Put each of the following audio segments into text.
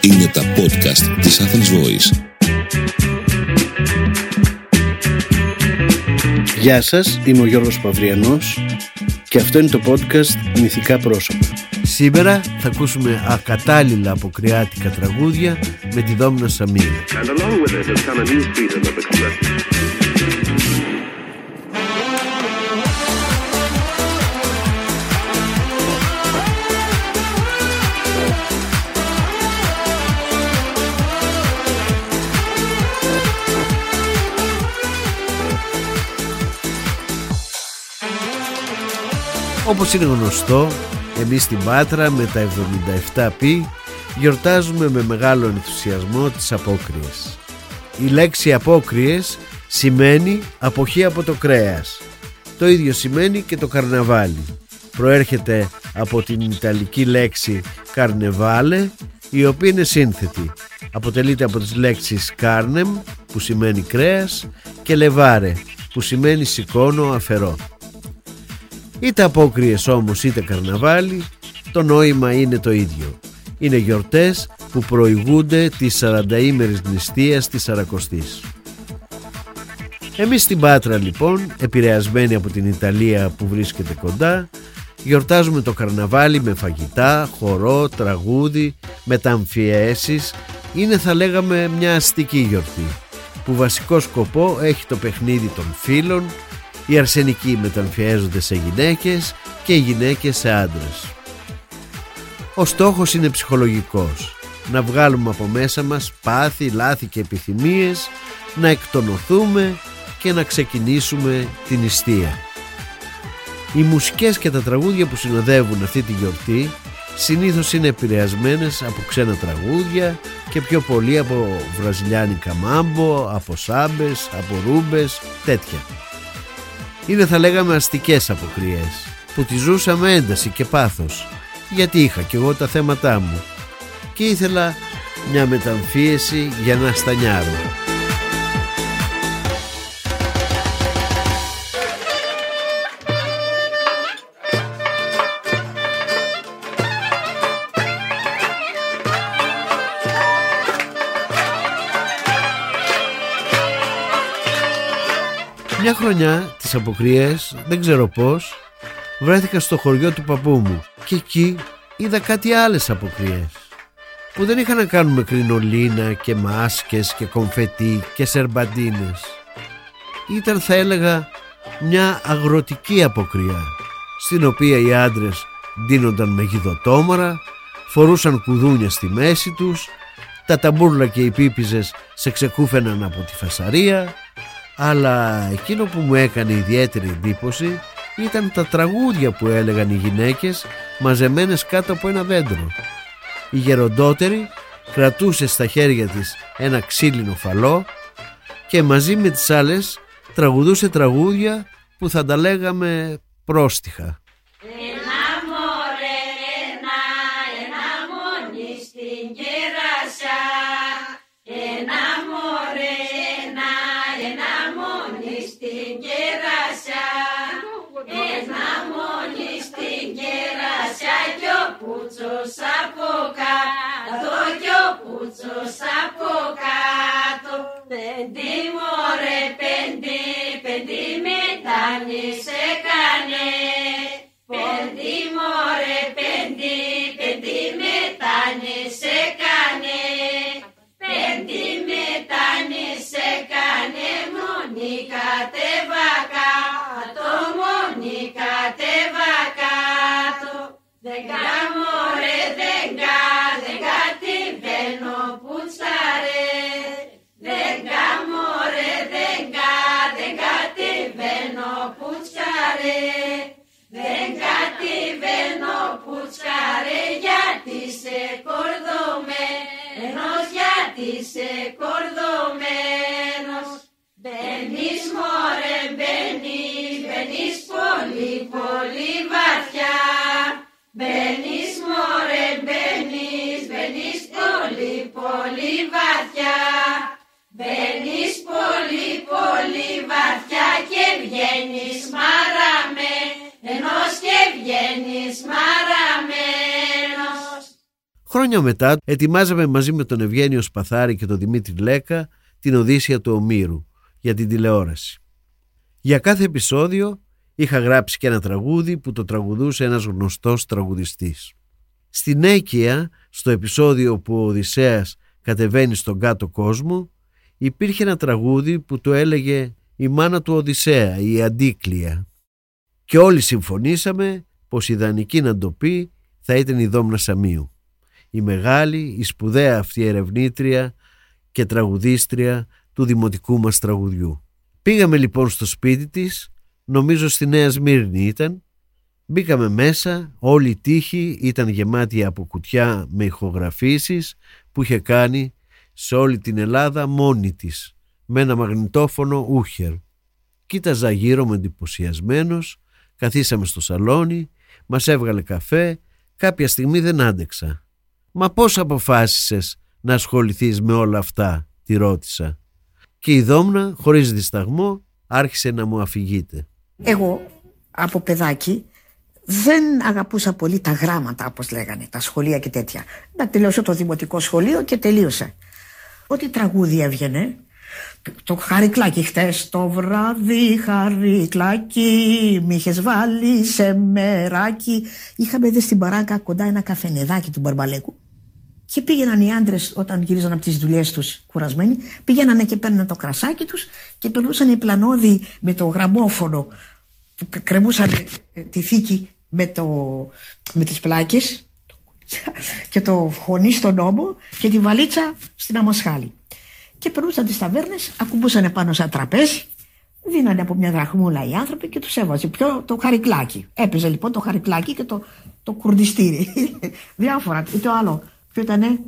Είναι τα podcast της Athens Voice. Γεια σας, είμαι ο Γιώργος Παυριανός και αυτό είναι το podcast Μυθικά Πρόσωπα. Σήμερα θα ακούσουμε ακατάλληλα αποκριάτικα τραγούδια με τη Δόμνα Σαμίλη. Όπως είναι γνωστό, εμείς στην Πάτρα με τα 77 πι γιορτάζουμε με μεγάλο ενθουσιασμό τις απόκριες. Η λέξη απόκριες σημαίνει αποχή από το κρέας. Το ίδιο σημαίνει και το καρναβάλι. Προέρχεται από την Ιταλική λέξη καρνεβάλε η οποία είναι σύνθετη. Αποτελείται από τις λέξεις carnem που σημαίνει κρέας και levare που σημαίνει σηκώνω αφαιρώ. Είτε απόκριες όμως είτε καρναβάλι το νόημα είναι το ίδιο. Είναι γιορτές που προηγούνται της 40ήμερης νηστείας της Σαρακοστής. Εμείς στην Πάτρα λοιπόν, επηρεασμένοι από την Ιταλία που βρίσκεται κοντά, γιορτάζουμε το καρναβάλι με φαγητά, χορό, τραγούδι, μεταμφιέσεις. Είναι θα λέγαμε μια αστική γιορτή που βασικό σκοπό έχει το παιχνίδι των φίλων, οι αρσενικοί μεταμφιέζονται σε γυναίκες και οι γυναίκες σε άντρες. Ο στόχος είναι ψυχολογικός. Να βγάλουμε από μέσα μας πάθη, λάθη και επιθυμίες, να εκτονωθούμε και να ξεκινήσουμε την νηστεία. Οι μουσικές και τα τραγούδια που συνοδεύουν αυτή τη γιορτή συνήθως είναι επηρεασμένες από ξένα τραγούδια και πιο πολύ από βραζιλιάνικα μάμπο, από σάμπες, από ρούμπες, τέτοια. Είναι θα λέγαμε αστικές αποκριές που τη ζούσα με ένταση και πάθος γιατί είχα κι εγώ τα θέματά μου και ήθελα μια μεταμφίεση για να στανιάρω. Μια χρονιά τις αποκριές, δεν ξέρω πώς, βρέθηκα στο χωριό του παππού μου και εκεί είδα κάτι άλλες αποκριές που δεν είχαν να κάνουν με κρινολίνα και μάσκες και κομφετί και σερμπαντίνες. Ήταν θα έλεγα μια αγροτική αποκριά στην οποία οι άντρες ντύνονταν με γιδωτόμαρα, φορούσαν κουδούνια στη μέση τους, τα ταμπούρλα και οι πίπιζες σε ξεκούφαιναν από τη φασαρία αλλά εκείνο που μου έκανε ιδιαίτερη εντύπωση ήταν τα τραγούδια που έλεγαν οι γυναίκες μαζεμένες κάτω από ένα δέντρο. Η γεροντότερη κρατούσε στα χέρια της ένα ξύλινο φαλό και μαζί με τις άλλες τραγουδούσε τραγούδια που θα τα λέγαμε πρόστιχα. Πουτσος από κάτω κι ο πουτσος από κάτω. Πέντι μωρέ, πέντι, πέντι μετάνης έκανε. Πέντι μωρέ, πέντι, πέντι μετάνης πουτσαρέ. Δεν κατηβαίνω πουτσαρέ γιατί σε κορδωμένος, γιατί σε κορδωμένος. Μπαίνεις μωρέ, μπαίνεις, μπαίνεις πολύ, πολύ βαθιά. Μπαίνεις μωρέ, μπαίνεις, μπαίνεις πολύ, πολύ βαθιά. Μπαίνεις πολύ, πολύ βαθιά και βγαίνεις μαραμε, ενός και βγαίνεις Χρόνια μετά ετοιμάζαμε μαζί με τον Ευγένιο Σπαθάρη και τον Δημήτρη Λέκα την Οδύσσια του Ομήρου για την τηλεόραση. Για κάθε επεισόδιο είχα γράψει και ένα τραγούδι που το τραγουδούσε ένας γνωστός τραγουδιστής. Στην Έκεια, στο επεισόδιο που ο Οδυσσέας κατεβαίνει στον κάτω κόσμο, υπήρχε ένα τραγούδι που το έλεγε η μάνα του Οδυσσέα, η Αντίκλια. Και όλοι συμφωνήσαμε πως ιδανική να το πει θα ήταν η Δόμνα Σαμίου. Η μεγάλη, η σπουδαία αυτή ερευνήτρια και τραγουδίστρια του δημοτικού μας τραγουδιού. Πήγαμε λοιπόν στο σπίτι της, νομίζω στη Νέα Σμύρνη ήταν, μπήκαμε μέσα, όλη η τύχη ήταν γεμάτη από κουτιά με ηχογραφήσεις που είχε κάνει σε όλη την Ελλάδα μόνη της, με ένα μαγνητόφωνο ούχερ. Κοίταζα γύρω με εντυπωσιασμένος, καθίσαμε στο σαλόνι, μας έβγαλε καφέ, κάποια στιγμή δεν άντεξα. «Μα πώς αποφάσισες να ασχοληθείς με όλα αυτά» τη ρώτησα. Και η Δόμνα, χωρίς δισταγμό, άρχισε να μου αφηγείται. Εγώ από παιδάκι δεν αγαπούσα πολύ τα γράμματα όπως λέγανε, τα σχολεία και τέτοια. Να τελειώσω το δημοτικό σχολείο και τελείωσε. Ό,τι τραγούδι έβγαινε, το χαρικλάκι χτες το βράδυ χαρικλάκι Μ' είχες βάλει σε μεράκι. Είχαμε δει στην παράκα κοντά ένα καφενεδάκι του Μπαρμπαλέκου και πήγαιναν οι άντρες όταν γυρίζαν από τις δουλειές τους κουρασμένοι, πήγαιναν και παίρναν το κρασάκι τους και περνούσαν οι πλανόδι με το γραμμόφωνο που κρεμούσαν ε, τη θήκη με, το, με τις πλάκες και το χωνί στον νόμο και τη βαλίτσα στην αμοσχάλη. Και περνούσαν τις ταβέρνες, ακουμπούσαν πάνω σαν τραπέζι, δίνανε από μια δραχμούλα οι άνθρωποι και τους έβαζε πιο το χαρικλάκι. Έπαιζε λοιπόν το χαρικλάκι και το, το κουρδιστήρι. Διάφορα. Ή το άλλο Ποιο ήτανε;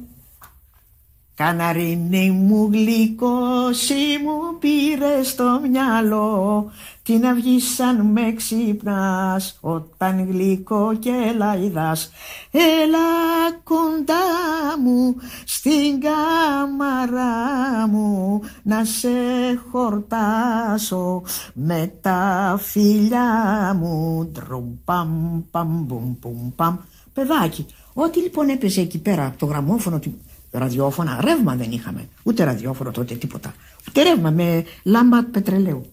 Καναρίνι μου γλυκόσι μου πήρες στο μυαλό. Την αυγή σαν με ξυπνάς όταν γλυκό και λαϊδάς. Έλα κοντά μου στην κάμαρά μου να σε χορτάσω με τα φιλιά μου. Τρουπαμ παμ μπουμ παμ. Παιδάκι Ό,τι λοιπόν έπαιζε εκεί πέρα το γραμμόφωνο, ραδιόφωνα, ρεύμα δεν είχαμε. Ούτε ραδιόφωνο τότε τίποτα. Ούτε ρεύμα με λάμπα πετρελαίου.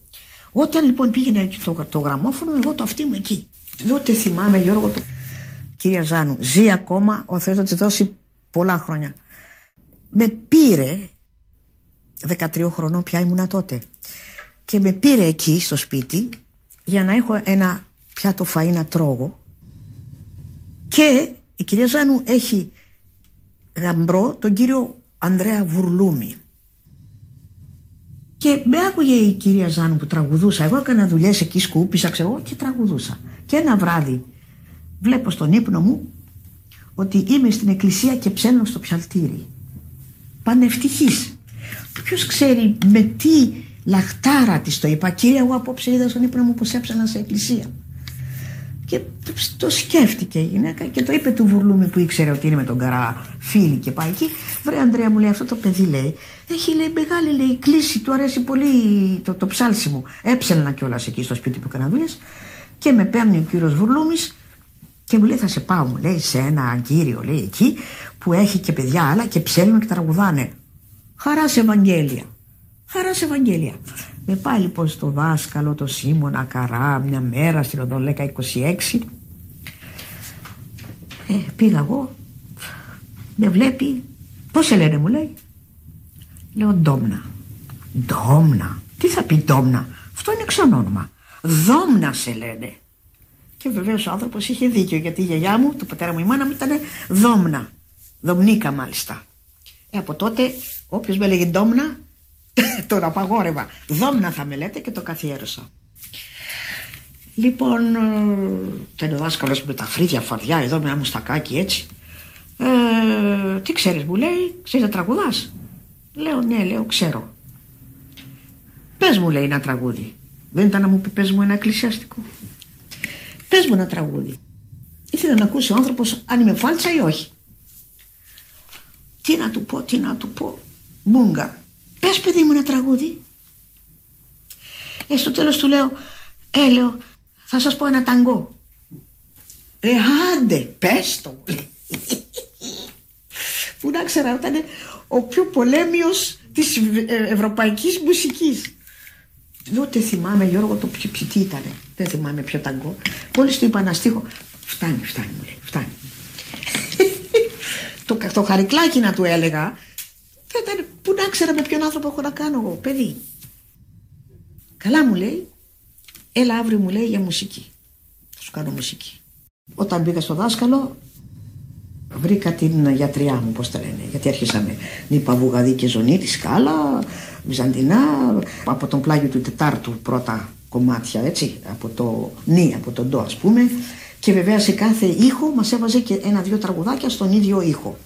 Όταν λοιπόν πήγαινε το, το γραμμόφωνο, εγώ το αυτί μου εκεί. Τότε θυμάμαι Γιώργο το... Κυρία Ζάνου, ζει ακόμα, ο Θεός θα της δώσει πολλά χρόνια. Με πήρε, 13 χρονών πια ήμουνα τότε, και με πήρε εκεί στο σπίτι για να έχω ένα πιάτο φαΐ να τρώγω και η κυρία Ζάνου έχει γαμπρό τον κύριο Ανδρέα Βουρλούμη. Και με άκουγε η κυρία Ζάνου που τραγουδούσα. Εγώ έκανα δουλειές εκεί, σκούπισα, ξέρω και τραγουδούσα. Και ένα βράδυ βλέπω στον ύπνο μου ότι είμαι στην εκκλησία και ψένω στο πιαλτήρι. Πανευτυχής. Ποιος ξέρει με τι λαχτάρα της το είπα. Κύριε, εγώ απόψε είδα στον ύπνο μου πως έψανα σε εκκλησία. Και το σκέφτηκε η γυναίκα και το είπε του Βουρλούμη που ήξερε ότι είναι με τον Καρά φίλη και πάει εκεί. Βρε Ανδρέα μου λέει αυτό το παιδί λέει έχει λέει μεγάλη λέει κλίση του αρέσει πολύ το, το ψάλσιμο. Έψελνα κιόλας εκεί στο σπίτι που έκανα δουλειές και με παίρνει ο κύριος Βουρλούμης και μου λέει θα σε πάω μου λέει σε ένα κύριο λέει εκεί που έχει και παιδιά άλλα και ψέλνουν και τραγουδάνε. Χαράς σε Ευαγγέλια. Χαράς σε Ευαγγέλια. Με πάει λοιπόν στο δάσκαλο το Σίμωνα Καρά μια μέρα στην Οδολέκα 26 ε, πήγα εγώ. Με βλέπει. Πώς σε λένε μου λέει. Λέω Ντόμνα Ντόμνα τι θα πει Ντόμνα αυτό είναι ξενόνομα. Δόμνα σε λένε. Και βεβαίως ο άνθρωπος είχε δίκιο γιατί η γιαγιά μου, το πατέρα μου, η μάνα μου ήταν Δόμνα. Δομνίκα μάλιστα. Ε, από τότε όποιος με έλεγε Ντόμνα τον απαγόρευα. Δόμνα θα με λέτε και το καθιέρωσα. Λοιπόν, ήταν ο δάσκαλος με τα φρύδια φαρδιά εδώ με ένα μουστακάκι έτσι. Ε, τι ξέρεις μου λέει, ξέρεις να τραγουδάς; Λέω ναι, λέω ξέρω. Πες μου λέει ένα τραγούδι. Δεν ήταν να μου πει πες μου ένα εκκλησιαστικό. Πες μου ένα τραγούδι. Ήθελε να ακούσει ο άνθρωπος αν είμαι φάλτσα ή όχι. Τι να του πω, τι να του πω. Μούγκα. Πες παιδί μου ένα τραγούδι. Ε, στο τέλος του λέω, ε, λέω, θα σας πω ένα ταγκό. Ε, άντε, πες το. να ξέρα ήταν ο πιο πολέμιος της ε, ευρωπαϊκής μουσικής. Τότε θυμάμαι Γιώργο το ποιο, ποιο τι ήταν, δεν θυμάμαι ποιο ταγκό. Μόλις του είπα ένα στίχο, φτάνει, φτάνει μου λέει, φτάνει. το, το χαρικλάκι να του έλεγα, θα ήταν που να ξέρα με ποιον άνθρωπο έχω να κάνω εγώ, παιδί. Καλά μου λέει, έλα αύριο μου λέει για μουσική. Θα σου κάνω μουσική. Όταν μπήκα στο δάσκαλο, βρήκα την γιατριά μου, πώς τα λένε, γιατί άρχισαμε νύπα βουγαδί και ζωνή, τη σκάλα, βυζαντινά, από τον πλάγιο του τετάρτου πρώτα κομμάτια, έτσι, από το νι, από τον ντο ας πούμε, και βέβαια σε κάθε ήχο μας έβαζε και ένα-δυο τραγουδάκια στον ίδιο ήχο.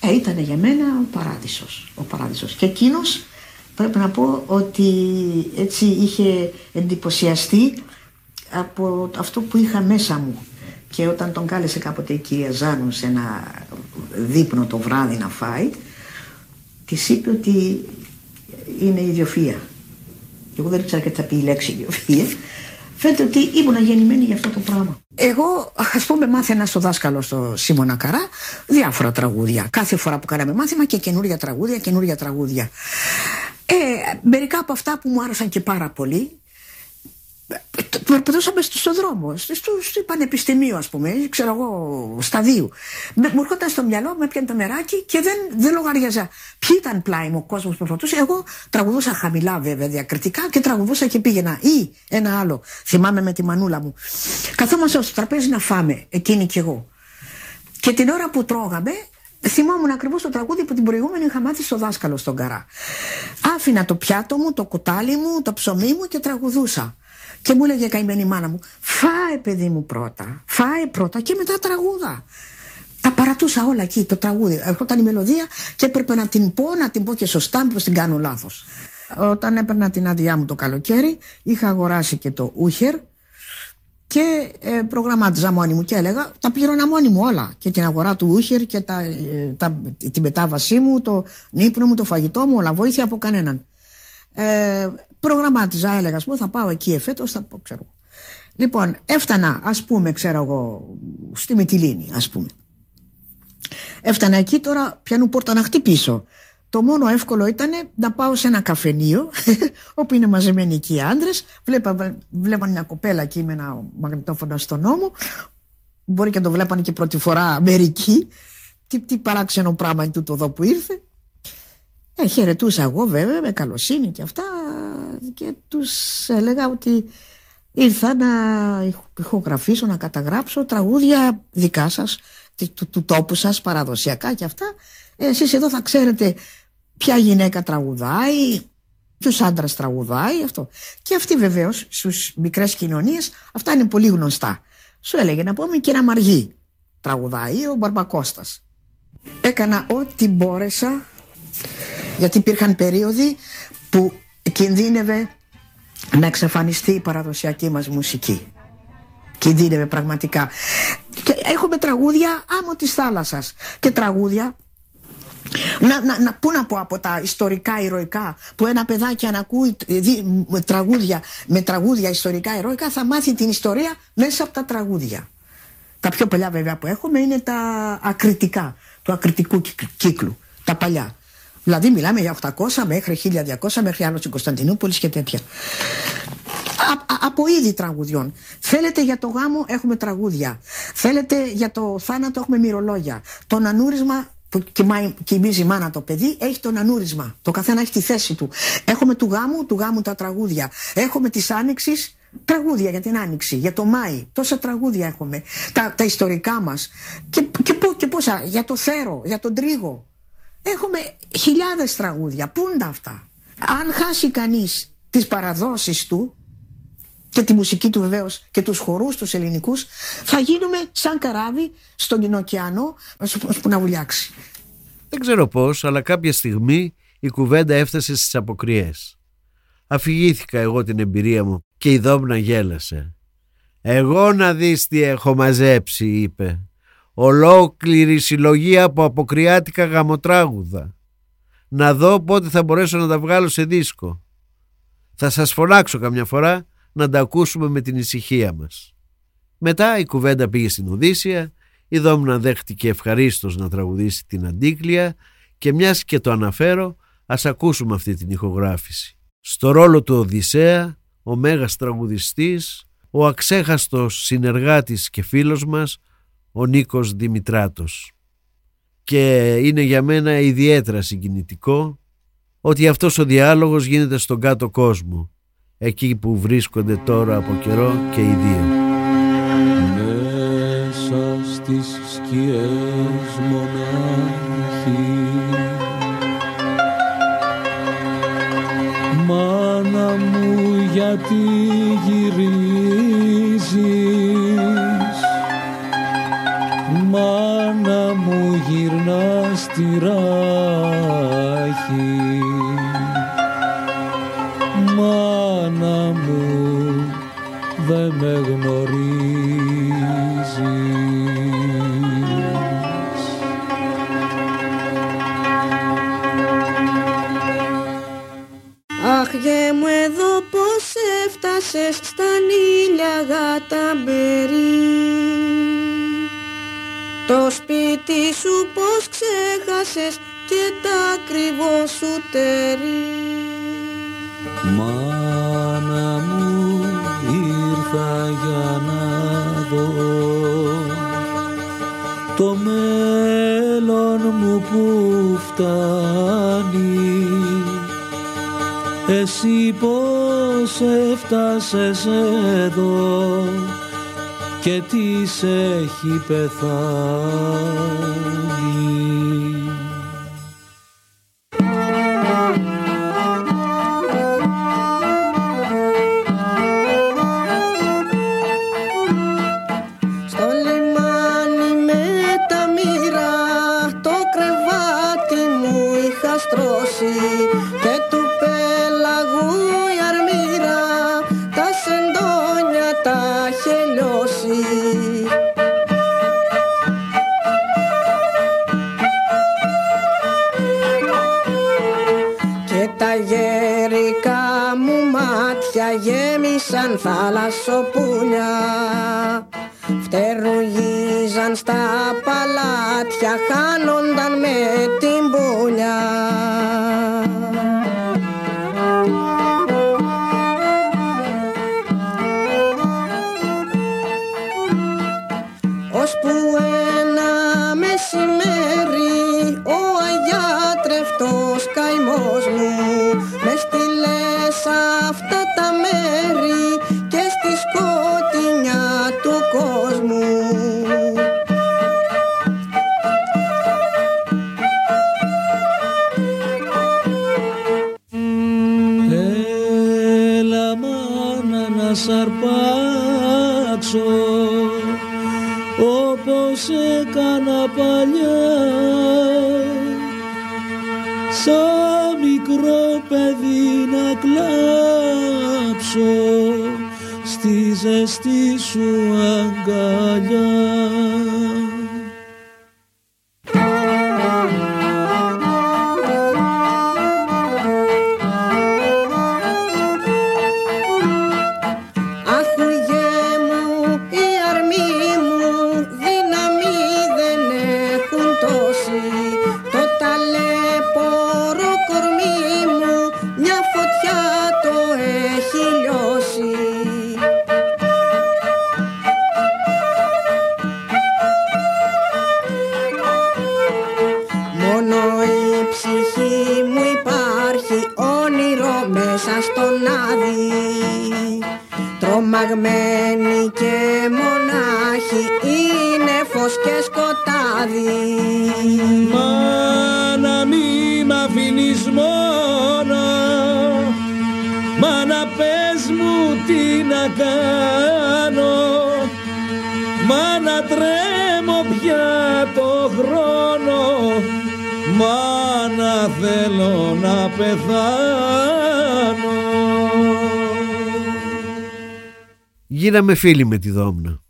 Ε, ήταν για μένα ο παράδεισος, ο παράδεισος. Και εκείνος πρέπει να πω ότι έτσι είχε εντυπωσιαστεί από αυτό που είχα μέσα μου. Και όταν τον κάλεσε κάποτε η κυρία Ζάνου σε ένα δείπνο το βράδυ να φάει, της είπε ότι είναι ιδιοφία. Και εγώ δεν ήξερα και τι θα πει η λέξη ιδιοφία. Φαίνεται ότι ήμουν γεννημένη για αυτό το πράγμα. Εγώ, ας πούμε, μάθαινα στο δάσκαλο στο Σίμωνα Καρά διάφορα τραγούδια. Κάθε φορά που κάναμε μάθημα και καινούργια τραγούδια, καινούργια τραγούδια. Ε, μερικά από αυτά που μου άρεσαν και πάρα πολύ περπατούσαμε στο δρόμο, στο, στο πανεπιστημίο, ας πούμε, ξέρω εγώ, σταδίου. Μου έρχονταν στο μυαλό, με πιάνει το νεράκι και δεν, δεν λογαριαζα. Ποιοι ήταν πλάι μου ο κόσμος που περπατούσε. Εγώ τραγουδούσα χαμηλά, βέβαια, διακριτικά και τραγουδούσα και πήγαινα. Ή ένα άλλο, θυμάμαι με τη μανούλα μου. Καθόμαστε στο τραπέζι να φάμε, εκείνη και εγώ. Και την ώρα που τρώγαμε, θυμόμουν ακριβώς το τραγούδι που την προηγούμενη είχα μάθει στο δάσκαλο στον Καρά. Άφηνα το πιάτο μου, το κουτάλι μου, το ψωμί μου και τραγουδούσα. Και μου έλεγε καημένη μάνα μου, φάε παιδί μου πρώτα, φάε πρώτα και μετά τραγούδα. Τα παρατούσα όλα εκεί, το τραγούδι. Έρχονταν η μελωδία και έπρεπε να την πω, να την πω και σωστά, μήπως την κάνω λάθος. Όταν έπαιρνα την άδειά μου το καλοκαίρι, είχα αγοράσει και το Ούχερ και ε, προγραμμάτιζα μόνη μου και έλεγα, τα πλήρωνα μόνη μου όλα. Και την αγορά του Ούχερ και τα, ε, τα, τη μετάβασή μου, το νύπνο μου, το φαγητό μου, όλα βοήθεια από κανέναν. Ε, προγραμμάτιζα, έλεγα, ας πούμε, θα πάω εκεί εφέτος, θα πω, ξέρω. Λοιπόν, έφτανα, ας πούμε, ξέρω εγώ, στη Μυτιλίνη, ας πούμε. Έφτανα εκεί τώρα, πιάνω πόρτα να χτυπήσω. Το μόνο εύκολο ήταν να πάω σε ένα καφενείο, όπου είναι μαζεμένοι εκεί οι άντρες. Βλέπαν μια κοπέλα εκεί με ένα μαγνητόφωνο στον νόμο. Μπορεί και το βλέπανε και πρώτη φορά μερικοί. Τι, τι παράξενο πράγμα είναι τούτο εδώ που ήρθε. Ε, χαιρετούσα εγώ βέβαια με καλοσύνη και αυτά και τους έλεγα ότι ήρθα να ηχογραφήσω, να καταγράψω τραγούδια δικά σας, του, του τόπου σας, παραδοσιακά και αυτά. Ε, εσείς εδώ θα ξέρετε ποια γυναίκα τραγουδάει, ποιος άντρας τραγουδάει, αυτό. Και αυτή βεβαίως στους μικρές κοινωνίες αυτά είναι πολύ γνωστά. Σου έλεγε να πούμε και ένα μαργί. Τραγουδάει ο Μπαρμπακώστας. Έκανα ό,τι μπόρεσα γιατί υπήρχαν περίοδοι που κινδύνευε να εξαφανιστεί η παραδοσιακή μας μουσική. Κινδύνευε πραγματικά. Και έχουμε τραγούδια άμμο της θάλασσας και τραγούδια να, να, να, πού να πω από τα ιστορικά ηρωικά που ένα παιδάκι αν ακούει με τραγούδια, με τραγούδια ιστορικά ηρωικά θα μάθει την ιστορία μέσα από τα τραγούδια. Τα πιο παλιά βέβαια που έχουμε είναι τα ακριτικά του ακριτικού κύκλου, τα παλιά. Δηλαδή μιλάμε για 800 μέχρι 1200 μέχρι άλλο στην Κωνσταντινούπολης και τέτοια. Α, από είδη τραγουδιών. Θέλετε για το γάμο έχουμε τραγούδια. Θέλετε για το θάνατο έχουμε μυρολόγια. Το ανούρισμα που κοιμίζει η μάνα το παιδί έχει το ανούρισμα. Το καθένα έχει τη θέση του. Έχουμε του γάμου, του γάμου τα τραγούδια. Έχουμε τη άνοιξη τραγούδια για την άνοιξη, για το Μάη. Τόσα τραγούδια έχουμε. Τα, τα ιστορικά μας. Και, και, και πόσα, για το θέρο, για τον τρίγο. Έχουμε χιλιάδες τραγούδια. Πού είναι αυτά; Αν χάσει κανείς τις παραδόσεις του και τη μουσική του βεβαίως και τους χορούς τους ελληνικούς θα γίνουμε σαν καράβι στον ωκεανό που να βουλιάξει. Δεν ξέρω πώς αλλά κάποια στιγμή η κουβέντα έφτασε στις αποκριές. Αφηγήθηκα εγώ την εμπειρία μου και η Δόμνα γέλασε. «Εγώ να δεις τι έχω μαζέψει» είπε ολόκληρη συλλογή από αποκριάτικα γαμοτράγουδα. Να δω πότε θα μπορέσω να τα βγάλω σε δίσκο. Θα σας φωνάξω καμιά φορά να τα ακούσουμε με την ησυχία μας. Μετά η κουβέντα πήγε στην Οδύσσια, Η Δόμνα δέχτηκε ευχαρίστως να τραγουδήσει την Αντίκλια και μιας και το αναφέρω ας ακούσουμε αυτή την ηχογράφηση. Στο ρόλο του Οδυσσέα, ο μέγας τραγουδιστής, ο αξέχαστος συνεργάτης και φίλος μας, ο Νίκος Δημητράτος. Και είναι για μένα ιδιαίτερα συγκινητικό ότι αυτός ο διάλογος γίνεται στον κάτω κόσμο, εκεί που βρίσκονται τώρα από καιρό και οι δύο. Μέσα στις σκιές μονάχοι Μάνα μου γιατί γυρίζεις γυρνάς τη ράχη Μάνα μου δεν με γνωρίζεις ξέχασες και τα ακριβό σου τερί Μάνα μου ήρθα για να δω το μέλλον μου που φτάνει. Εσύ πως έφτασες εδώ και τι σε έχει πεθάνει μου μάτια γέμισαν θάλασσοπούλια Φτερουγίζαν στα παλάτια, χάνονταν με την μέσα στον άδει Τρομαγμένη και μονάχη είναι φως και σκοτάδι. Μάνα μη μ' αφήνεις μόνο Μάνα πες μου τι να κάνω. Μάνα τρέμω πια το χρόνο. Μάνα θέλω να πεθάνω Γίναμε φίλοι με τη Δόμνα.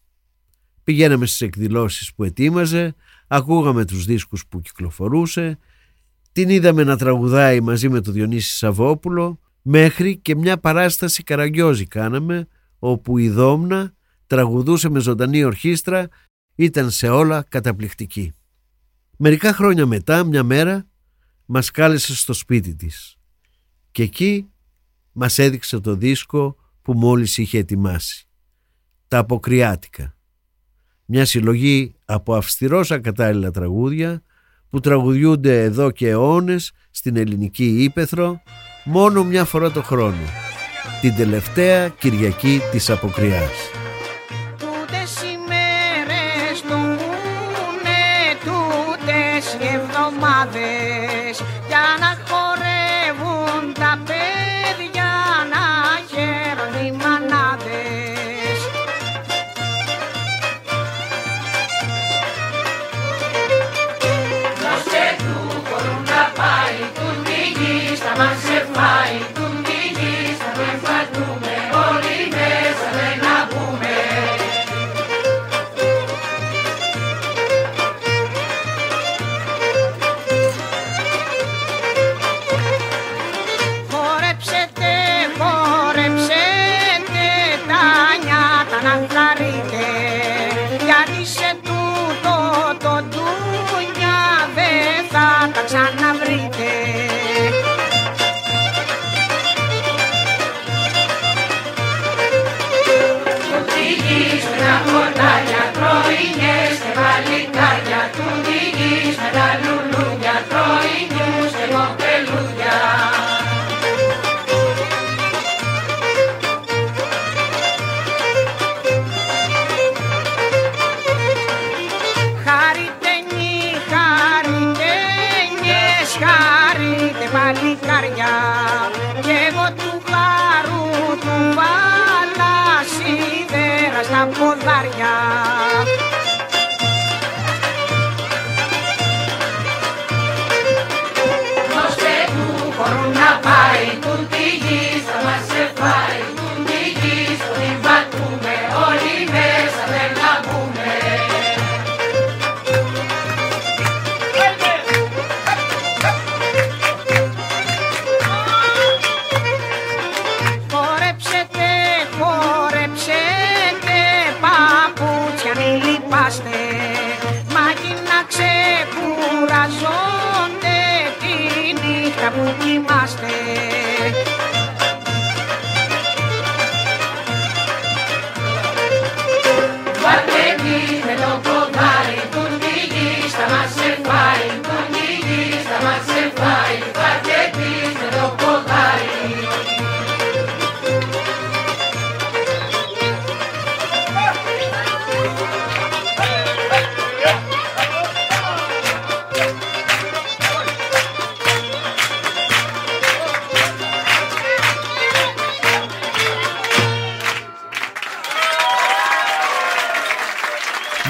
Πηγαίναμε στις εκδηλώσεις που ετοίμαζε, ακούγαμε τους δίσκους που κυκλοφορούσε, την είδαμε να τραγουδάει μαζί με τον Διονύση Σαββόπουλο, μέχρι και μια παράσταση καραγκιόζη κάναμε, όπου η Δόμνα τραγουδούσε με ζωντανή ορχήστρα ήταν σε όλα καταπληκτική. Μερικά χρόνια μετά, μια μέρα, μας κάλεσε στο σπίτι της και εκεί μας έδειξε το δίσκο που μόλις είχε ετοιμάσει. Τα Αποκριάτικα. Μια συλλογή από αυστηρός ακατάλληλα τραγούδια που τραγουδιούνται εδώ και αιώνες στην ελληνική ύπεθρο μόνο μια φορά το χρόνο. Την τελευταία Κυριακή της Αποκριάς.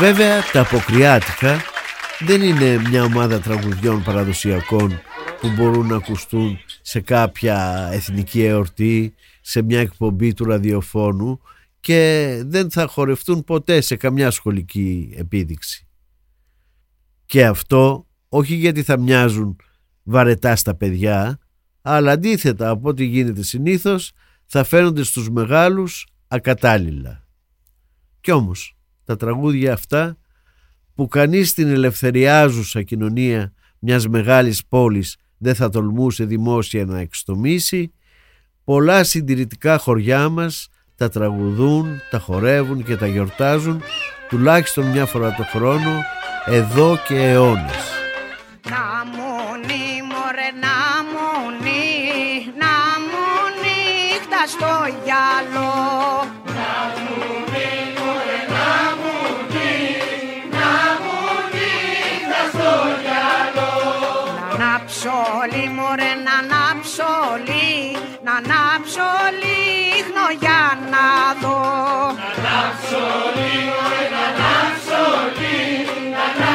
Βέβαια τα Αποκριάτικα δεν είναι μια ομάδα τραγουδιών παραδοσιακών που μπορούν να ακουστούν σε κάποια εθνική εορτή, σε μια εκπομπή του ραδιοφώνου και δεν θα χορευτούν ποτέ σε καμιά σχολική επίδειξη. Και αυτό όχι γιατί θα μοιάζουν βαρετά στα παιδιά, αλλά αντίθετα από ό,τι γίνεται συνήθως θα φαίνονται στους μεγάλους ακατάλληλα. Κι όμως τα τραγούδια αυτά που κανείς στην ελευθεριάζουσα κοινωνία μιας μεγάλης πόλης δεν θα τολμούσε δημόσια να εξτομίσει, πολλά συντηρητικά χωριά μας τα τραγουδούν, τα χορεύουν και τα γιορτάζουν τουλάχιστον μια φορά το χρόνο εδώ και αιώνες. Ανάψω λί, να ανάψω λίχνο για να δω. Να ανάψω λί μωρέ να ανάψω λί, να ανάψω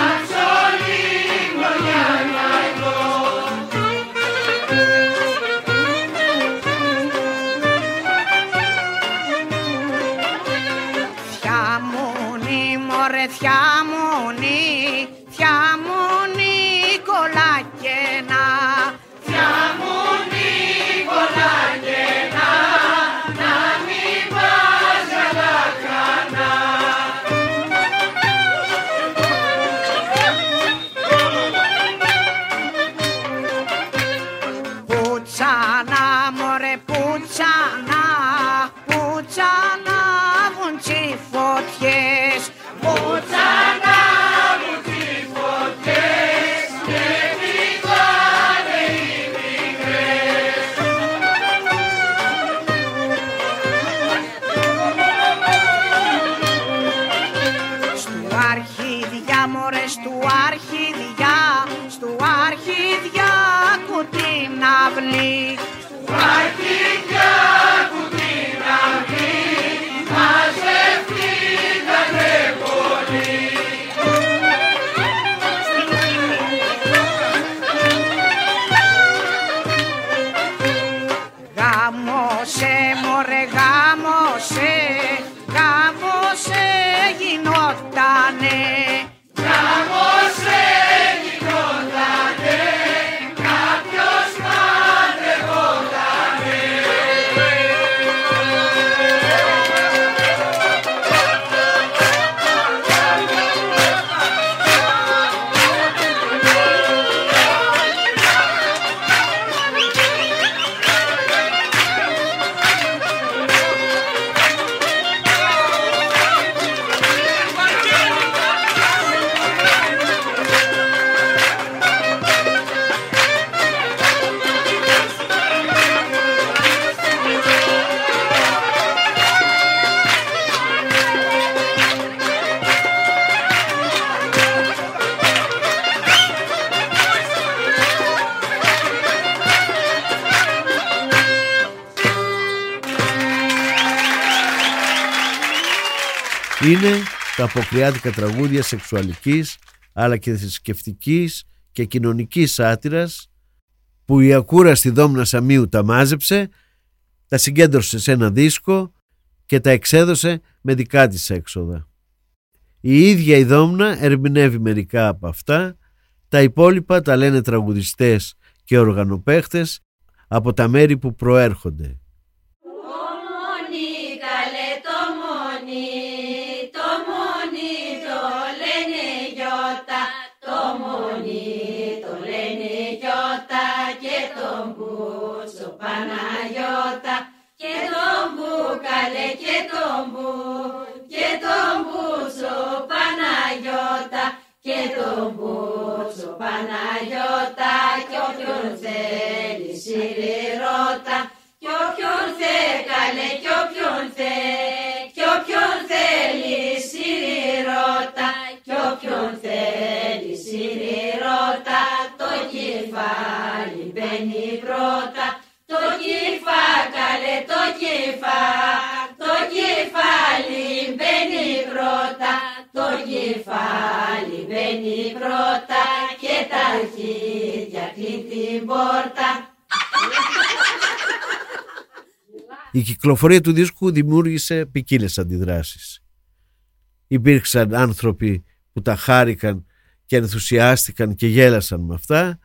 είναι τα αποκριάτικα τραγούδια σεξουαλικής αλλά και θρησκευτικής και κοινωνικής σάτυρας που η ακούραστη Δόμνα Σαμίου τα μάζεψε, τα συγκέντρωσε σε ένα δίσκο και τα εξέδωσε με δικά της έξοδα. Η ίδια η Δόμνα ερμηνεύει μερικά από αυτά, τα υπόλοιπα τα λένε τραγουδιστές και οργανοπαίχτες από τα μέρη που προέρχονται. Μπουκαλέ και τον μπου και τον μπούτσο Παναγιώτα και τον μπούτσο Παναγιώτα και όποιον θέλει σιριρώτα κυκλοφορία του δίσκου δημιούργησε ποικίλες αντιδράσεις. Υπήρξαν άνθρωποι που τα χάρηκαν και ενθουσιάστηκαν και γέλασαν με αυτά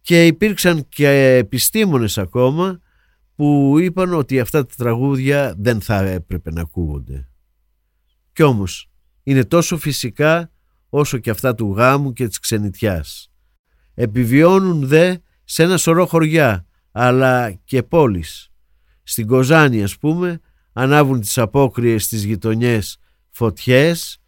και υπήρξαν και επιστήμονες ακόμα που είπαν ότι αυτά τα τραγούδια δεν θα έπρεπε να ακούγονται. Κι όμως είναι τόσο φυσικά όσο και αυτά του γάμου και της ξενιτιάς. Επιβιώνουν δε σε ένα σωρό χωριά αλλά και πόλεις. Στην Κοζάνη ας πούμε ανάβουν τις απόκριες στις γειτονιές φωτιές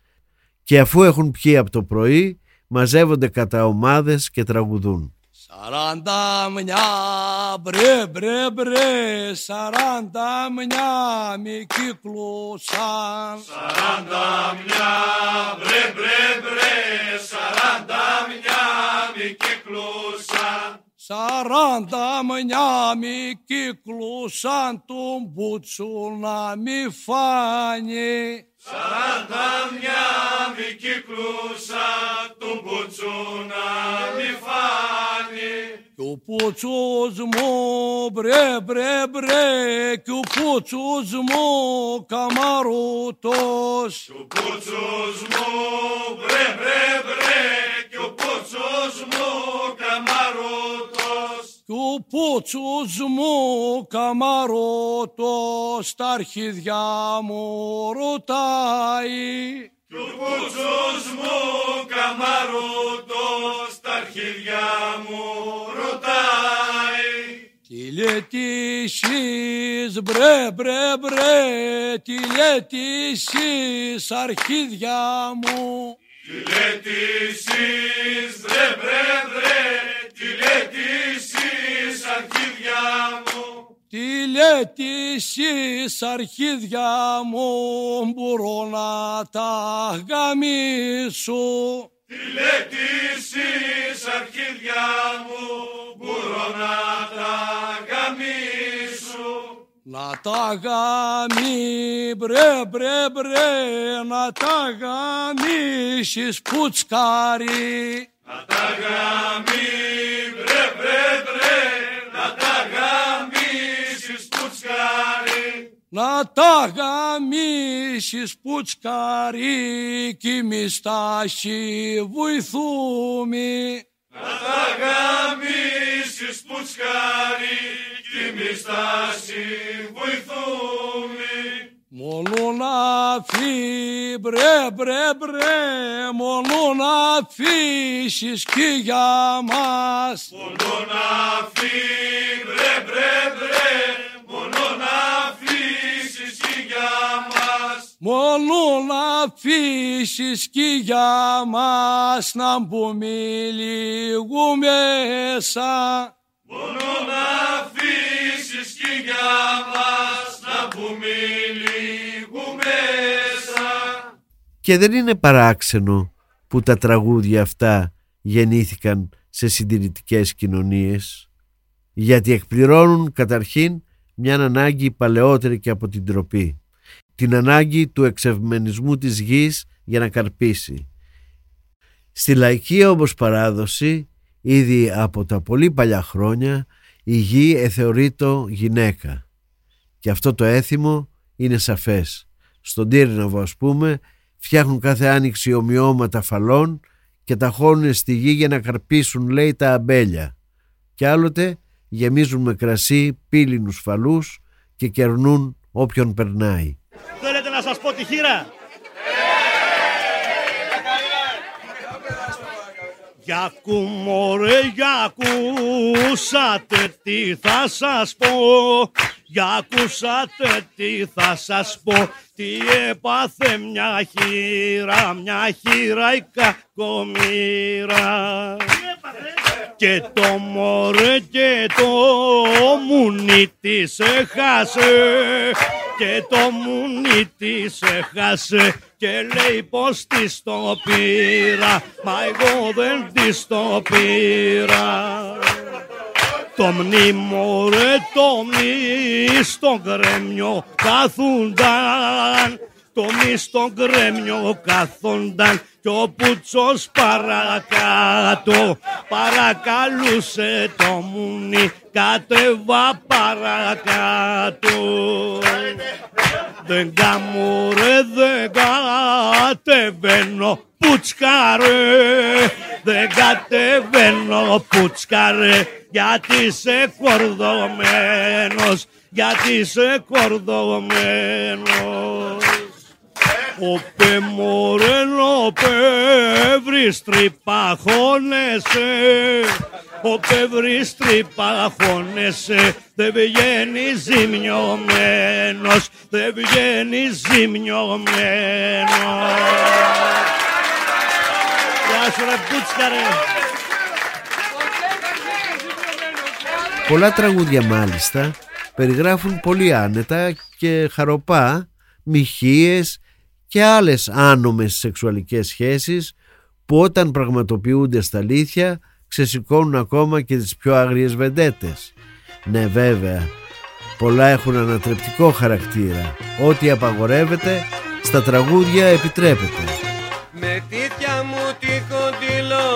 και αφού έχουν πιει από το πρωί μαζεύονται κατά ομάδες και τραγουδούν. Σαράντα μια μπρε μπρε μπρε Σαράντα μια μη κύκλωσαν Σαράντα μια μπρε μπρε μπρε Σαράντα μια μη κύκλωσαν Σαράντα μια μη κύκλωσαν Τον μπούτσου να μη φάνει. Σαράντα μια μη κύκλωσαν Τον μπούτσου να μη φάνει. Κι ο πούτσος μου μπρε μπρε μπρε Κι ο πούτσος μου καμαρούτος. Κι ο πούτσος μου μπρε μπρε μπρε Κι ο πούτσος μου καμαρούτος Κι ο πούτσος μου καμαρότος τα αρχίδια μου ρωτάει. Κι ο πούτσος μου καμαρούτος τα αρχίδια μου ρωτάει. Τι λέτε εσείς μπρε μπρε μπρε Τι λέτε εσείς αρχίδια μου. Τι λέτε εσείς μπρε μπρε μπρε Τι λέτε εσείς αρχίδια μου. Τι λέτε εσείς αρχίδια μου μπορώ να τα γαμίσω. Τι λέτε εσείς αρχίδια μου μπορώ να τα γαμίσω. Να τα γαμί μπρε μπρε μπρε να τα γαμίσεις πουτσκάρι Να τα γαμί μπρε μπρε μπρε να τα γαμίσεις πουτσκάρι. Να τα γαμίσεις πουτσκάρι κι εμείς τα βοηθούμε Να τα γαμίσεις πουτσκάρι κι εμείς τα βοηθούμε Μόνο να φύγει μπρε μπρε μπρε Μόνο να φύσεις κι για μας. Μόνο να φύγει μπρε μπρε μπρε Μόνο να φύσεις κι για μας Μόνο να φύσεις κι για μας Να μπούμε Και δεν είναι παράξενο που τα τραγούδια αυτά γεννήθηκαν σε συντηρητικές κοινωνίες γιατί εκπληρώνουν καταρχήν μια ανάγκη παλαιότερη και από την τροπή την ανάγκη του εξευμενισμού της γης για να καρπίσει. Στη λαϊκή όμως παράδοση Ήδη από τα πολύ παλιά χρόνια η γη εθεωρείται γυναίκα. Και αυτό το έθιμο είναι σαφές. Στον Τύρναβο ας πούμε φτιάχνουν κάθε άνοιξη ομοιώματα φαλών και τα χώνουν στη γη για να καρπίσουν λέει τα αμπέλια. Και άλλοτε γεμίζουν με κρασί πύλινους φαλούς και κερνούν όποιον περνάει. Θέλετε να σας πω τη χείρα; Για κουμωρέ, για ακούσατε τι θα σας πω Για ακούσατε τι θα σας πω. Τι έπαθε μια χείρα, μια χείρα η κακομήρα και το μωρέ και το μουνί της έχασε. Και το μουνί της έχασε. Και λέει πως της το πήρα. Μα εγώ δεν της το πήρα το μνήμο ρε το μνή στο γκρέμιο κάθουνταν το μη στο γκρέμιο κάθονταν κι ο Πουτσός παρακάτω παρακαλούσε το μουνί. Κατέβα παρακάτω. Δεν κάμω ρε δεν κατεβαίνω πουτσκάρε δεν κατεβαίνω πουτσκάρε γιατί είσαι κορδωμένος γιατί είσαι κορδωμένος. Οπέ μωρένο πε βρεις τρυπαχώνεσαι Οπέ βρεις τρυπαχώνεσαι Δεν βγαίνει ζημιωμένος Δεν βγαίνει ζημιωμένος Γεια σου ρε πούτσκα ρε Πολλά τραγούδια μάλιστα περιγράφουν πολύ άνετα και χαροπά μοιχείες και άλλες άνομες σεξουαλικές σχέσεις που όταν πραγματοποιούνται στα αλήθεια ξεσηκώνουν ακόμα και τις πιο άγριες βεντέτες. Ναι βέβαια, πολλά έχουν ανατρεπτικό χαρακτήρα. Ό,τι απαγορεύεται στα τραγούδια επιτρέπεται. Με τίτια μου τη κοντιλό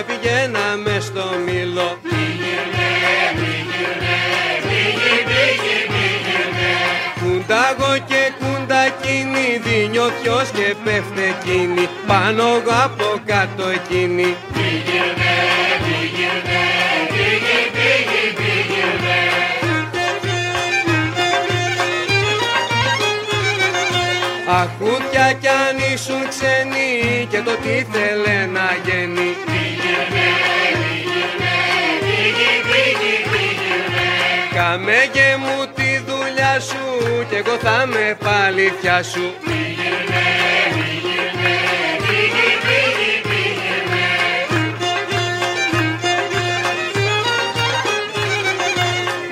επηγαίναμε στο μήλο. Κουντάγω και κουντακίνη δίνει ο ποιος και πέφτε εκείνη πάνω εγώ από κάτω εκείνη. Πήγαινε, πήγαινε, ήσουν ξένοι και το τι θέλε να γίνει Πήγαινε, πήγαινε, πήγε, πήγε, πήγαινε Καμέγε μου τη δουλειά σου κι εγώ θα με παλήθεια σου Πήγαινε, πήγαινε, πήγε, πήγε, πήγαινε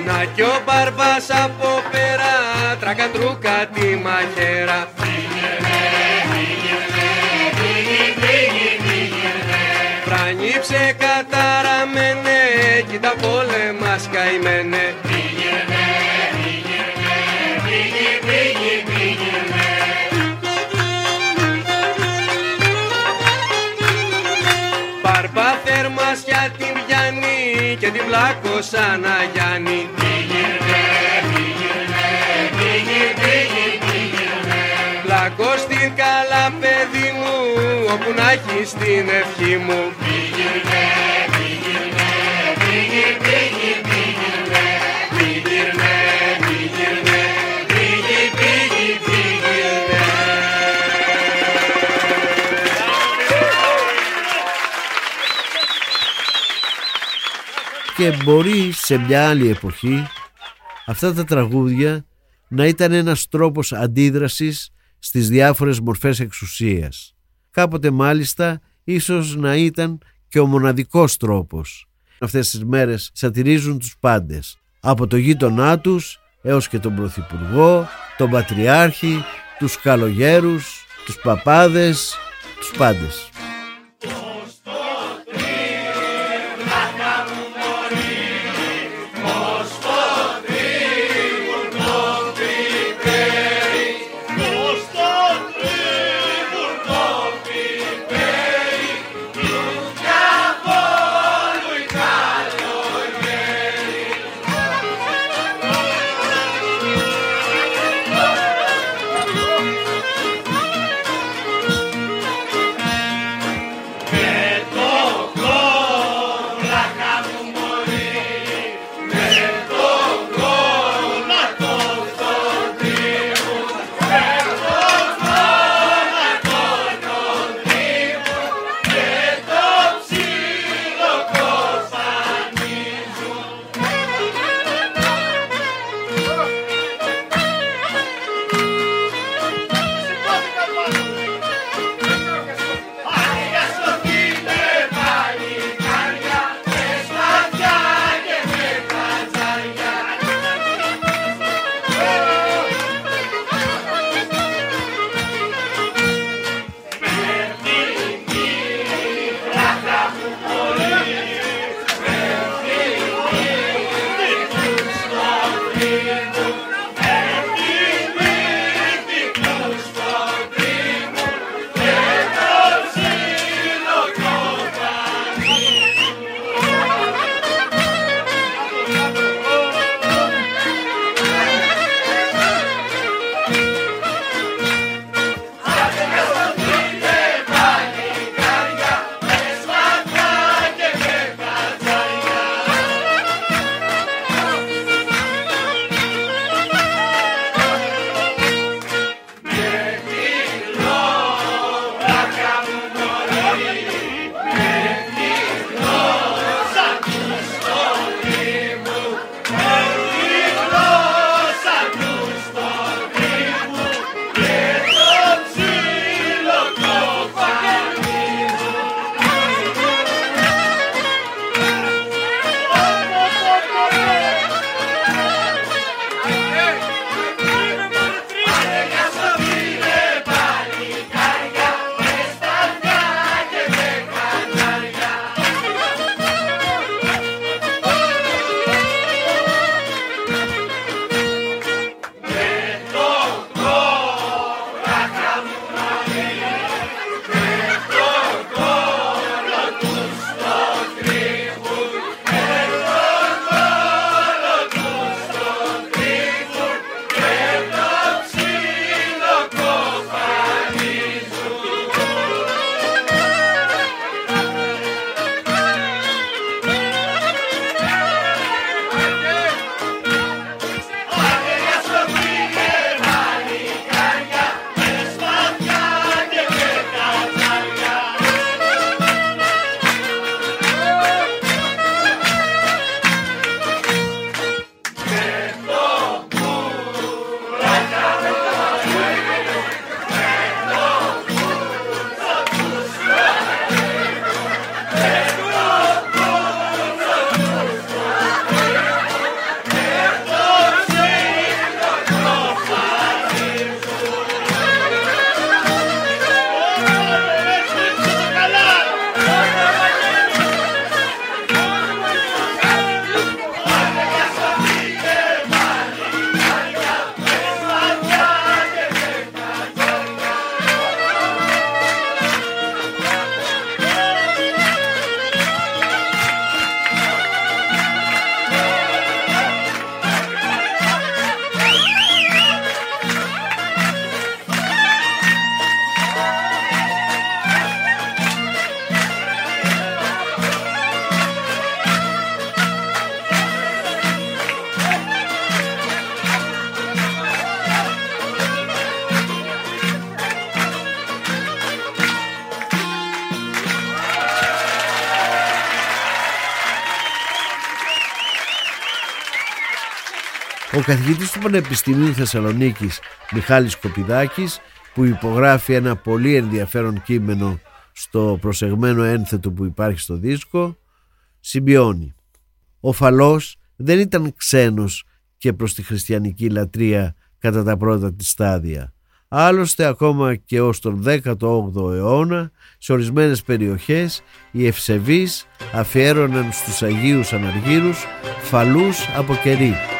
Να Κι ο μπαρμπάς από πέρα τρακατρούκα τη μαχαίρα. Φρανίψε καταραμένε κι τα πόλεμας καημένε. Μπαρμπά θερμάσια την πιάνει και την πλάκωσα να Γιάννη Πλακώ στην καλά παιδί μου όπου να έχεις την ευχή μου και μπορεί σε μια άλλη εποχή αυτά τα τραγούδια να ήταν ένας τρόπος αντίδρασης στις διάφορες μορφές εξουσίας. Κάποτε μάλιστα ίσως να ήταν και ο μοναδικός τρόπος. Αυτές τις μέρες σατυρίζουν τους πάντες. Από το γείτονά τους έως και τον Πρωθυπουργό, τον Πατριάρχη, τους καλογέρους, τους παπάδες, τους πάντες. Καθηγητής του Πανεπιστημίου Θεσσαλονίκης Μιχάλης Κοπιδάκης που υπογράφει ένα πολύ ενδιαφέρον κείμενο στο προσεγμένο ένθετο που υπάρχει στο δίσκο συμπιώνει Ο Φαλός δεν ήταν ξένος και προς τη χριστιανική λατρεία κατά τα πρώτα της στάδια. Άλλωστε ακόμα και ως τον 18ο αιώνα σε ορισμένες περιοχές οι ευσεβείς αφιέρωναν στους Αγίους Αναργύρους φαλούς από κερί.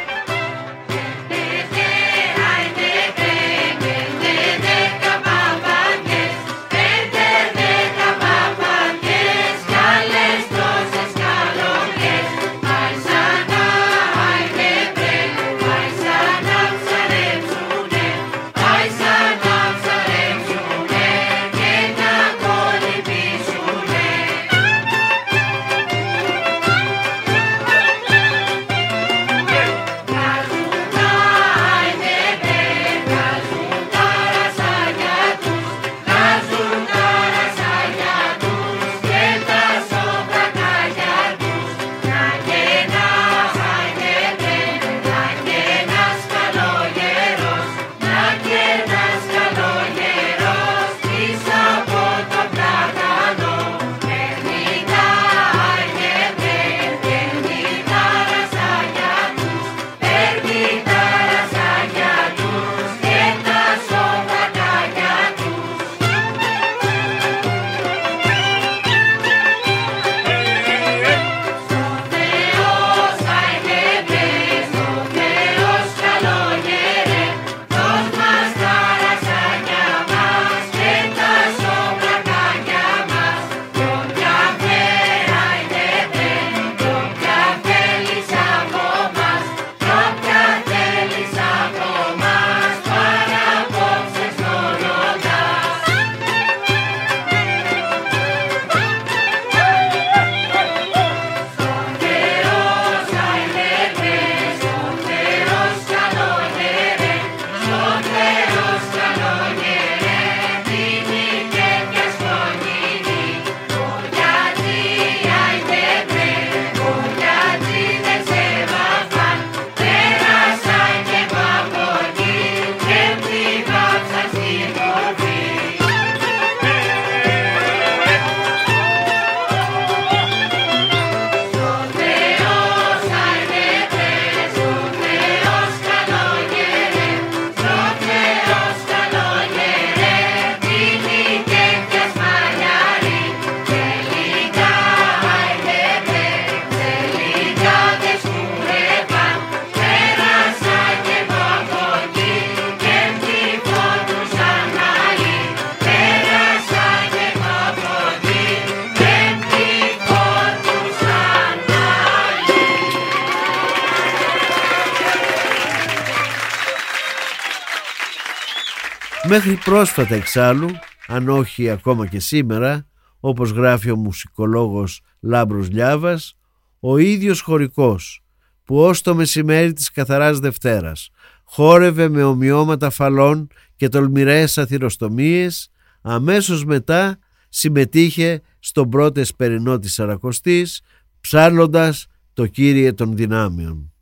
Μέχρι πρόσφατα εξάλλου, αν όχι ακόμα και σήμερα, όπως γράφει ο μουσικολόγος Λάμπρος Λιάβας, ο ίδιος χωρικός που ως το μεσημέρι της καθαράς Δευτέρας χόρευε με ομοιώματα φαλών και τολμηρές αθυροστομίες, αμέσως μετά συμμετείχε στον πρώτο εσπερινό της Σαρακοστής, ψάλλοντας το Κύριε των Δυνάμεων.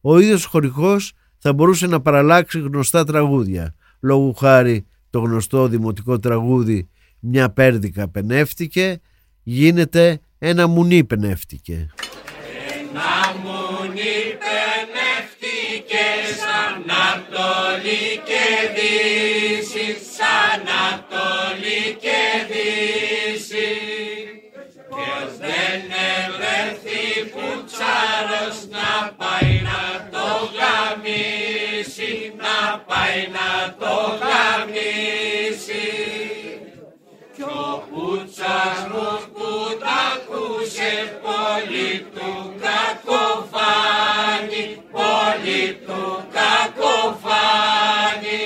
Ο ίδιος χωρικός θα μπορούσε να παραλλάξει γνωστά τραγούδια, λόγου χάρη το γνωστό δημοτικό τραγούδι «Μια πέρδικα πενεύτηκε» γίνεται «Ένα μουνί πενεύτηκε». Ένα μουνί πενεύτηκε σαν Ανατολή και Δύση, σαν Ανατολή και Δύση. Ποιος δεν ευρεθεί που τσάρος να πάει να το γαμίσει, να πάει να το γαμίσει. Κι ο Πουτσάρος που τ' ακούσε πολύ του κακοφάνει, πολύ του κακοφάνει.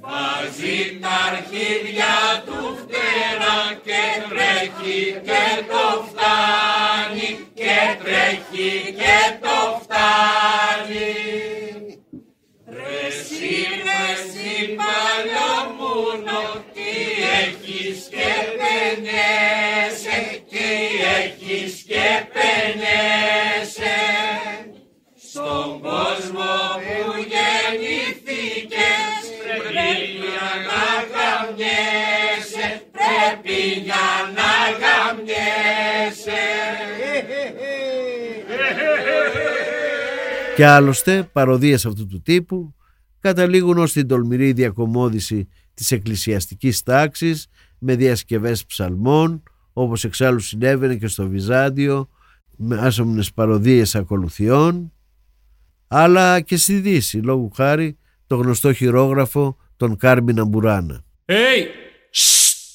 Βάζει τα αρχίδια του φτερά και τρέχει και το φτάνει και τρέχει και το φτάνει. και στον κόσμο που γεννηθήκες Και άλλωστε παροδίες αυτού του τύπου καταλήγουν ως την τολμηρή διακομόδηση της εκκλησιαστικής τάξης με διασκευές ψαλμών όπως εξάλλου συνέβαινε και στο Βυζάντιο με άσομνες παροδίες ακολουθιών αλλά και στη Δύση λόγου χάρη το γνωστό χειρόγραφο των Κάρμινα Μπουράνα. Hey!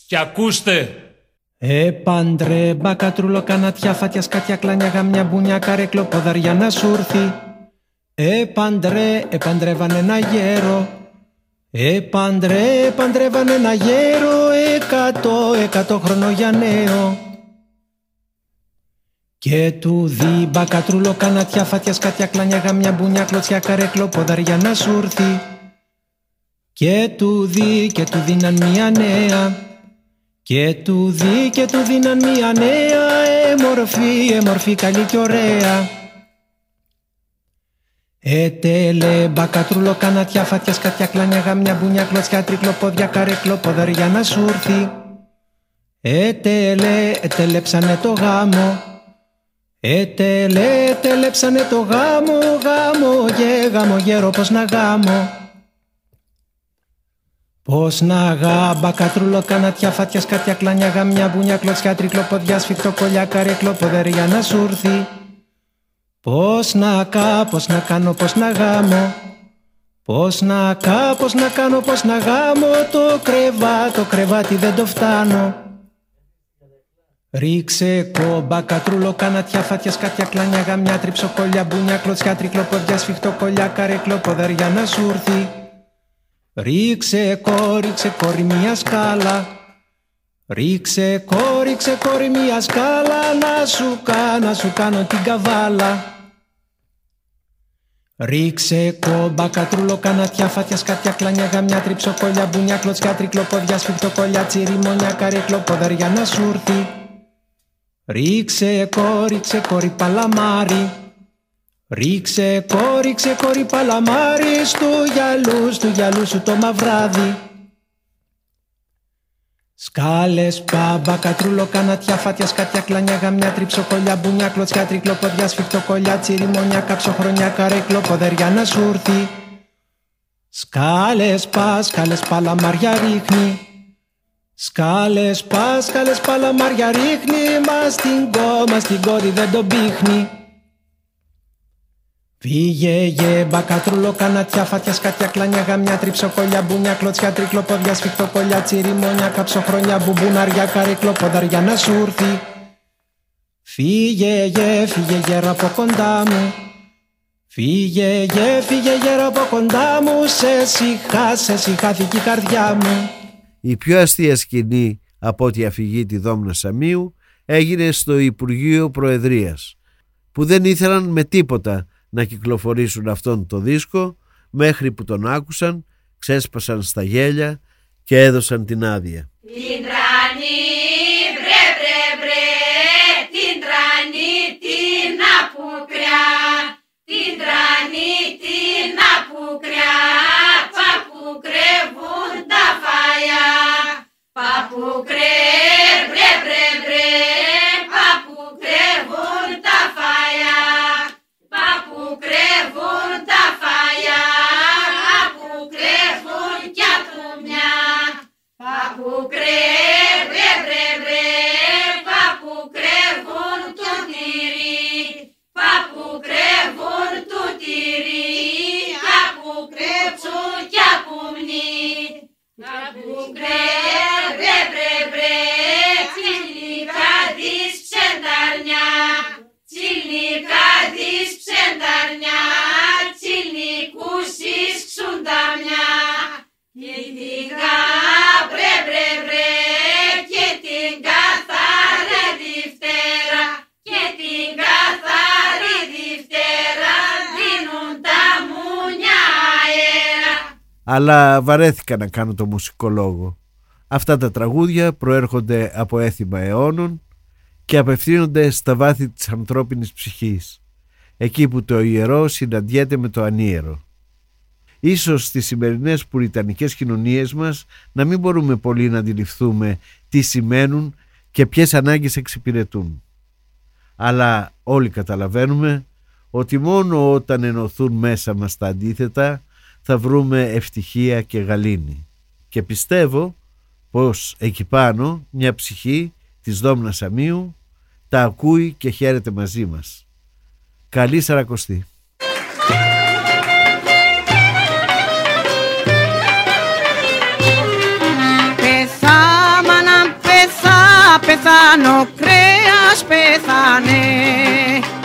Και ακούστε! Ε, πάντρε, μπακατρούλο, κανατιά, φάτια, σκάτια, κλάνια, γαμιά, μπουνιά, καρέκλο, ποδαριά να σου έρθει. Ε, πάντρε, επαντρεύαν ένα γέρο. Ε, πάντρε, επαντρεύαν ένα γέρο, εκατό, εκατό χρόνο για νέο. Και του δει μπακατρούλο, κανατιά, φάτια, σκάτια, κλάνια, γαμιά, μπουνιά, κλωτσιά, καρέκλο, ποδαριά να σου έρθει. Και του δει και του δίναν μια νέα και του δει και του δίναν μια νέα εμορφή, εμορφή καλή και ωραία. Ετέλε, μπακατρούλο, κανατιά, φάτια, σκατιά, κλάνια, γαμιά, μπουνιά, κλωτσιά, τρικλοπόδια, καρέκλο, ποδαριά να σου έρθει. Ετέλε, ετέλεψανε το γάμο. Ετέλε, ετέλεψανε το γάμο, γάμο, γε, γάμο, γέρο, πως να γάμο. Πώς να γάμπα, κατρούλο, κανατιά, φάτια, σκάτια, κλάνια, γαμιά, μπουνιά, κλωτσιά, τρικλοποδιά, σφιχτό, κολλιά, καρέκλο, ποδεριά να σου έρθει. Πώς να κα, πώς να κάνω, πώς να γάμω. Πώς να κα, πώς να κάνω, πώς να γάμω το κρεβά, το κρεβάτι δεν το φτάνω. Ρίξε κόμπα, κατρούλο, κανατιά, φάτια, σκάτια, κλάνια, γαμιά, τριψοκολλιά, μπουνιά, κλωτσιά, τρικλοποδιά, σφιχτό, κολλιά, καρέκλο, ποδεριά να σου έρθει. Ρίξε κόρη, ρίξε κόρη μια σκάλα Ρίξε κόρη, ρίξε κόρη μια σκάλα Να σου κάνω, να σου κάνω την καβάλα Ρίξε κόμπα, κατρούλο, κανατιά, φάτια, σκάτια, κλάνια, γαμιά, τριψοκόλια, μπουνιά, κλωτσιά, τρικλοπόδια, σφιχτοκόλια, τσιριμόνια, καρέκλο, ποδαριά να σου έρθει. Ρίξε κόρη, ρίξε κόρη, παλαμάρι, Ρίξε κόρη, ρίξε κόρη παλαμάρι στου γυαλούς, στου γυαλούς σου το μαυράδι. Σκάλες, πάμπα, κατρούλο, κανατιά, φάτια, σκάτια, κλάνια, γαμιά, τριψοκολιά, μπουνιά, κλωτσιά, τρικλοποδιά, σφιχτοκολιά, τσιριμόνια, κάψοχρονιά, καρέκλο, ποδεριά να σου έρθει. Σκάλες, πα, σκάλες, παλαμάρια ρίχνει. Σκάλες, πα, σκάλες, παλαμάρια ρίχνει, μα στην κόμμα, στην κόρη δεν τον πίχνει. Φύγε γε μπακατρούλο κανατιά φάτια σκάτια κλάνια γαμιά τριψοκολιά μπουνιά κλωτσιά τρικλοποδιά σφιχτοκολιά τσιριμόνια καψοχρονιά μπουμπουναριά καρέκλο ποδαριά να σου έρθει. Φύγε γε φύγε γέρο από κοντά μου. Φύγε γε φύγε γέρο από κοντά μου. Σε σιχά σε σιχάθηκε η καρδιά μου. Η πιο αστεία σκηνή από τη αφηγή τη Δόμνα Σαμίου έγινε στο Υπουργείο Προεδρίας που δεν ήθελαν με τίποτα να κυκλοφορήσουν αυτόν το δίσκο μέχρι που τον άκουσαν, ξέσπασαν στα γέλια και έδωσαν την άδεια. Την τρανή, μπρε μπρε μπρε, την τρανή την απουκριά, την τρανή την απουκριά, παπουκρεύουν τα φαλιά, παπουκρέ, Αλλά βαρέθηκα να κάνω το μουσικολόγο. Αυτά τα τραγούδια προέρχονται από έθιμα αιώνων και απευθύνονται στα βάθη της ανθρώπινης ψυχής, εκεί που το ιερό συναντιέται με το ανίερο. Ίσως στις σημερινές πουριτανικές κοινωνίες μας να μην μπορούμε πολύ να αντιληφθούμε τι σημαίνουν και ποιες ανάγκες εξυπηρετούν. Αλλά όλοι καταλαβαίνουμε ότι μόνο όταν ενωθούν μέσα μας τα αντίθετα θα βρούμε ευτυχία και γαλήνη. Και πιστεύω πως εκεί πάνω μια ψυχή της Δόμνας Αμίου τα ακούει και χαίρεται μαζί μας. Καλή Σαρακοστή. Πεθάμα να πεθά, πεθάνω, κρέας πεθάνε.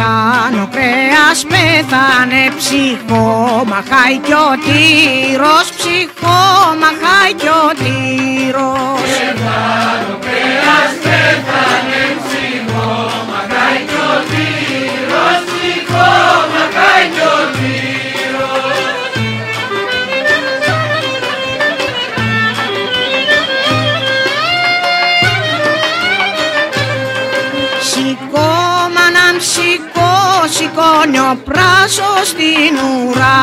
Πεθάνω, κρέας πεθάνε, ψυχό, μαχάει κι ο τύρος, ψυχό, μαχάει κι ο τύρος. Πεθάνω, κρέας πεθάνε, ψυχό, μαχάει κι ο τύρος, ψυχό, μαχάει κι ο τύρος. Σηκώ, σηκώνει ο πράσος στην ουρά.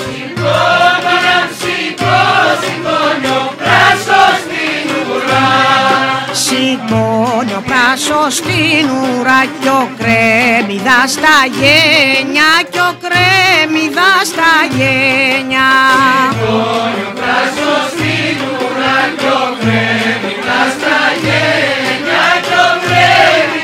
Σηκώμα να σηκώ, σηκώνει ο πράσος στην ουρά. Σηκώνει ο πράσος στην ουρά κι ο κρέμιδας στα γένια κι ο κρέμιδας στα γένια. Σηκώνει ο πράσος στην ουρά κι ο κρέμιδας στα γένια κι ο κρέμιδας στα γένια.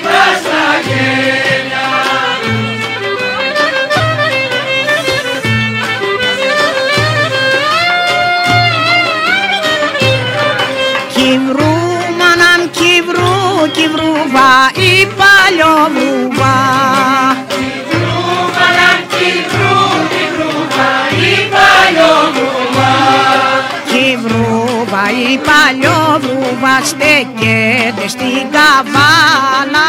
Κυβρού μαναμ κυβρού, κυβρούβα η παλιοβρούβα. Κυβρούβα να κυβρού, κυβρούβα η παλιοβρούβα. Κυβρούβα η παλιοβρούβα στέκεται στην καβάλα